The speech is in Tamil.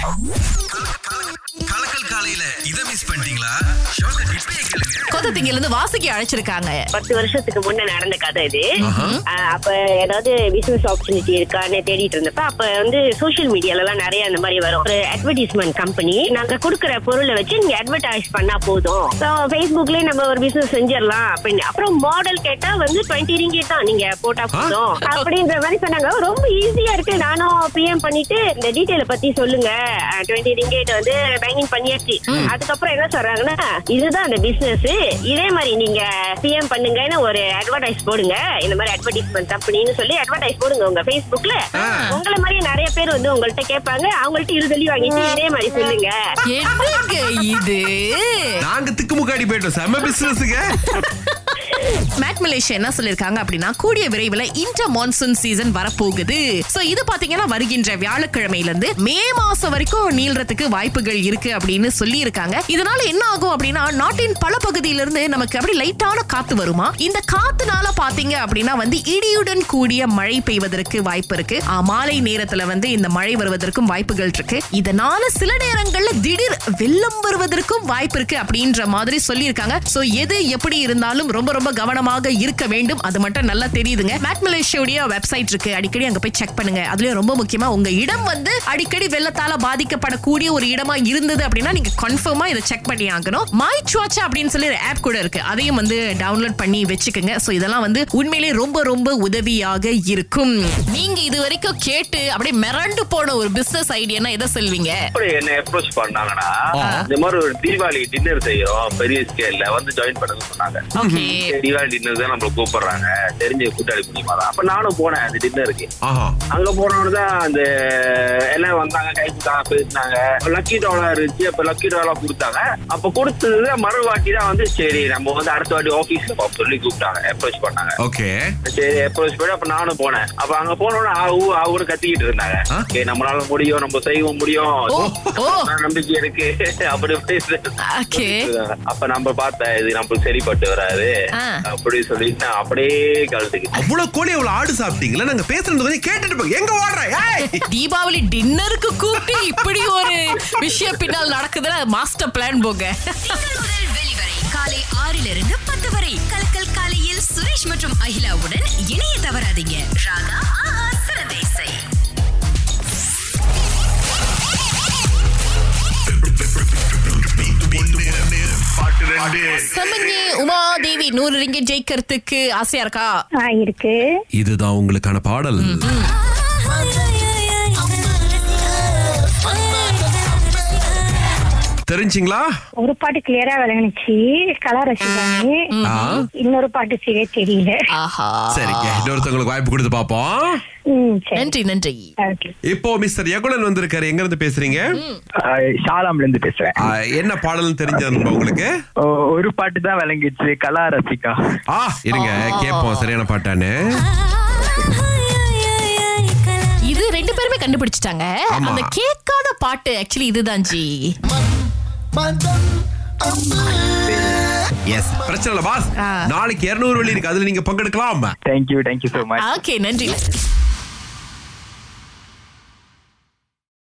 கலக்கல் காலையில இத மிஸ் பண்ணிட்டீங்களா? ஷோக்க இப்பயே கேளுங்க. கொத்தத்திங்கில இருந்து வாசிக்கு அழைச்சிருக்காங்க. பத்து வருஷத்துக்கு முன்ன நடந்த கதை இது. அப்ப ஏதாவது பிசினஸ் ஆப்பர்ச்சுனிட்டி இருக்கான்னு தேடிட்டு இருந்தப்ப அப்ப வந்து சோஷியல் மீடியால எல்லாம் நிறைய அந்த மாதிரி வரும். ஒரு அட்வர்டைஸ்மெண்ட் கம்பெனி நாங்க கொடுக்குற பொருளை வச்சு நீங்க அட்வர்டைஸ் பண்ணா போதும். ஸோ ஃபேஸ்புக்லயே நம்ம ஒரு பிசினஸ் செஞ்சிடலாம் அப்படின்னு. அப்புறம் மாடல் கேட்டா வந்து டுவெண்ட்டி ரிங்கிட் தான் நீங்க போட்டா போதும். அப்படின்ற மாதிரி சொன்னாங்க. ரொம்ப ஈஸியா இருக்கு. நானும் பிஎம் பண்ணிட்டு இந்த டீட்டெயில பத்தி சொல்லுங்க. டுவெண்ட்டி ரிங்கேட் வந்து பேங்கிங் பண்ணியாச்சு. அதுக்கப்புறம் என்ன சொல்றாங்கன்னா இதுதான் அந்த பிசினஸ் இதே மாதிரி நீங்க பிஎம் பண்ணுங்கன்னு ஒரு அட்வர்டைஸ் போடுங்க. இந்த மாதிரி அட்வர்டைஸ்மெண்ட் கம்பெனின்னு சொல்லி அட்வர்டைஸ் போடுங்க உங்க Facebookல. உங்களை மாதிரி நிறைய பேர் வந்து உங்கள்ட்ட கேட்பாங்க. அவங்கள்ட்ட இரு சொல்லி வாங்கிட்டு இதே மாதிரி சொல்லுங்க. இது? நாங்க திக்குமுக்காடி போயிட்டோம். செம்ம பிசினஸ்ங்க மேட் மலேசியா என்ன சொல்லிருக்காங்க அப்படின்னா கூடிய விரைவில் இன்டர் மான்சூன் சீசன் வரப்போகுது. சோ இது பாத்தீங்கன்னா வருகின்ற வியாழக்கிழமையில இருந்து மே மாசம் வரைக்கும் நீள்றதுக்கு வாய்ப்புகள் இருக்கு அப்படின்னு சொல்லி இருக்காங்க இதனால என்ன ஆகும் அப்படின்னா நாட்டின் பல பகுதியில இருந்து நமக்கு அப்படி லைட்டான காத்து வருமா? இந்த காத்துனால பாத்தீங்க அப்படின்னா வந்து இடியுடன் கூடிய மழை பெய்வதற்கு வாய்ப்பு இருக்கு. ஆ, மாலை நேரத்துல வந்து இந்த மழை வருவதற்கும் வாய்ப்புகள் இருக்கு. இதனால சில நேரங்கள்ல திடீர் வெள்ளம் வருவதற்கும் வாய்ப்பு இருக்கு அப்படின்ற மாதிரி சொல்லியிருக்காங்க. சோ எது எப்படி இருந்தாலும் ரொம்ப ரொம்ப கவனமாக இருக்க வேண்டும். அது மட்டும் நல்லா தெரியுதுங்க. மேட் மலேசியாவுடைய வெப்சைட் இருக்கு. அடிக்கடி அங்க போய் செக் பண்ணுங்க. அதுலயும் ரொம்ப முக்கியமா உங்க இடம் வந்து அடிக்கடி வெள்ளத்தால பாதிக்கப்படக்கூடிய ஒரு இடமா இருந்தது அப்படின்னா நீங்க கன்ஃபார்மா இதை செக் பண்ணி ஆகணும். மை சுவாச்சா அப்படின்னு சொல்லி ஒரு ஆப் கூட இருக்கு. அதையும் வந்து டவுன்லோட் பண்ணி வச்சுக்கோங்க. சோ இதெல்லாம் வந்து உண்மையிலேயே ரொம்ப ரொம்ப உதவியாக இருக்கும். நீங்க இது வரைக்கும் கேட்டு அப்படியே மிரண்டு போன ஒரு பிசினஸ் ஐடியானா எதை சொல்வீங்க? என்ன அப்ரோச் பண்ணாங்கன்னா இந்த மாதிரி ஒரு தீபாவளி டின்னர் செய்யறோம். பெரிய ஸ்கேல்ல வந்து ஜாயின் பண்ணுங்க சொன்னாங்க. தீபாவளி டின்னர் தான் நம்மள கூப்பிடுறாங்க. தெரிஞ்ச கூட்டாளி தான் அப்ப நானும் போனேன் அந்த டின்னருக்கு ஆஹா. அங்க போனவன தான் அந்த எல்லாம் வந்தாங்க கை கொடுத்தாங்க பேசினாங்க. லக்கி டாலர் இருந்துச்சு. அப்ப லக்கி டாலர் கொடுத்தாங்க. அப்ப கொடுத்தது மறுவாட்டி தான் வந்து சரி நம்ம வந்து அடுத்த வாட்டி ஆபீஸ்ல சொல்லி கூப்பிட்டாங்க. அப்ரோச் பண்ணாங்க. ஓகே. சரி அப்ரோச் பண்ணி அப்ப நானும் போனேன். அப்ப அங்க போனோட ஆவு ஆவுன்னு கத்திக்கிட்டு இருந்தாங்க? "Okay, நம்மளால முடியும் நம்ம செய்வோம் முடியும். நம்பிக்கை இருக்கு. அப்படி. அப்ப நம்ம பார்த்தேன் இது நம்மளுக்கு சரிப்பட்டு வராது. அப்படி சொல்லிட்டு அப்படியே கழுத்துக்கிட்டேன் அவ்வளவு கோழி அவ்வளவு ஆடு சாப்பிட்டீங்களா? நாங்க பேசுறது கேட்டுட்டு போங்க. எங்க ஓடுற? தீபாவளி டின்னருக்கு கூப்பிட்டு இப்படி ஒரு விஷயம் பின்னால் நடக்குதுன்னா மாஸ்டர் பிளான் போங்க. காலை ஆறிலிருந்து பத்து வரை. கலக்கல் காலையில் சுரேஷ் மற்றும் அகிலாவுடன் இணைய தவறாதீங்க. ராகா சமஞ்சி உமாதேவி நூறு ரிங்கிட் ஜெயிக்கிறதுக்கு ஆசையா இருக்கா? இருக்கு. இதுதான் உங்களுக்கான பாடல். தெரிஞ்சிங்களா? ஒரு பாட்டு கிளியரா விளங்குனுச்சு. கலர் ரசிதானே ஆ, இன்னொரு பாட்டு சரியா தெரியல. ஆஹா. சரிங்க. இன்னொருத்தவங்களுக்கு வாய்ப்பு கொடுத்து பாப்போம் ம் சரி. நன்றி நன்றி. இப்போ மிஸ்டர் யகுலன் வந்திருக்காரு. எங்க இருந்து பேசுறீங்க ஷாலாம்ல இருந்து பேசுறேன். என்ன பாடல்னு தெரிஞ்சது உங்களுக்கு? ஓ- ஒரு பாட்டு தான் விளங்கிச்சு கலா ரசிகா. ஆ இருங்க. கேட்போம். சரியான பாட்டான்னு. இது ரெண்டு பேருமே கண்டுபிடிச்சிட்டாங்க. அந்த கேட்காத பாட்டு ஆக்சுவலி இதுதான் ஜி. எஸ் பிரச்சனை இல்ல பாஸ். நாளைக்கு இருநூறு வழி இருக்கு. அதுல நீங்க பங்கெடுக்கலாம். Thank you thank you so much okay நன்றி.